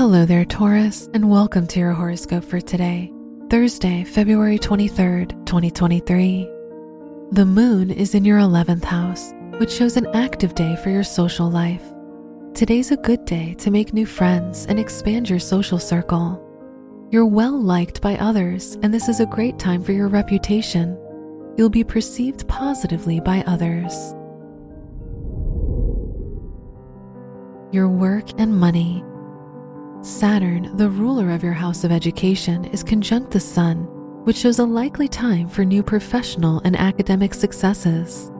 Hello there, Taurus, and welcome to your horoscope for today, Thursday, February 23rd, 2023. The moon is in your 11th house, which shows an active day for your social life. Today's a good day to make new friends and expand your social circle. You're well liked by others, and this is a great time for your reputation. You'll be perceived positively by others. Your work and money. Saturn, the ruler of your house of education, is conjunct the sun, which shows a likely time for new professional and academic successes.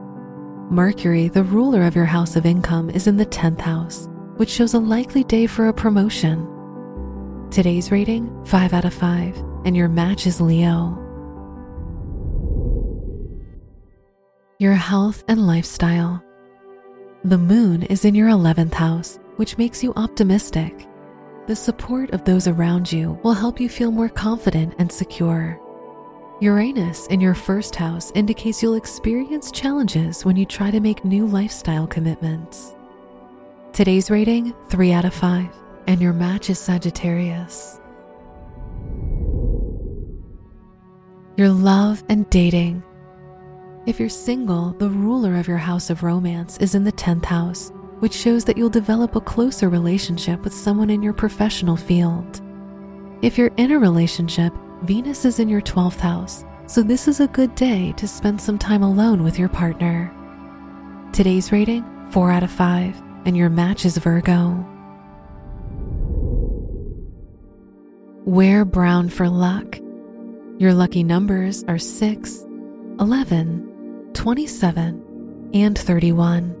Mercury, the ruler of your house of income, is in the 10th house, which shows a likely day for a promotion. Today's rating 5 out of 5, and your match is Leo. Your health and lifestyle. The moon is in your 11th house, which makes you optimistic. The support of those around you will help you feel more confident and secure. Uranus in your first house indicates you'll experience challenges when you try to make new lifestyle commitments. Today's rating 3 out of 5, and your match is Sagittarius. Your love and dating. If you're single, the ruler of your house of romance is in the 10th house, which shows that you'll develop a closer relationship with someone in your professional field. If you're in a relationship, Venus is in your 12th house, so this is a good day to spend some time alone with your partner. Today's rating 4 out of 5, and your match is Virgo. Wear brown for luck. Your lucky numbers are 6, 11, 27, and 31.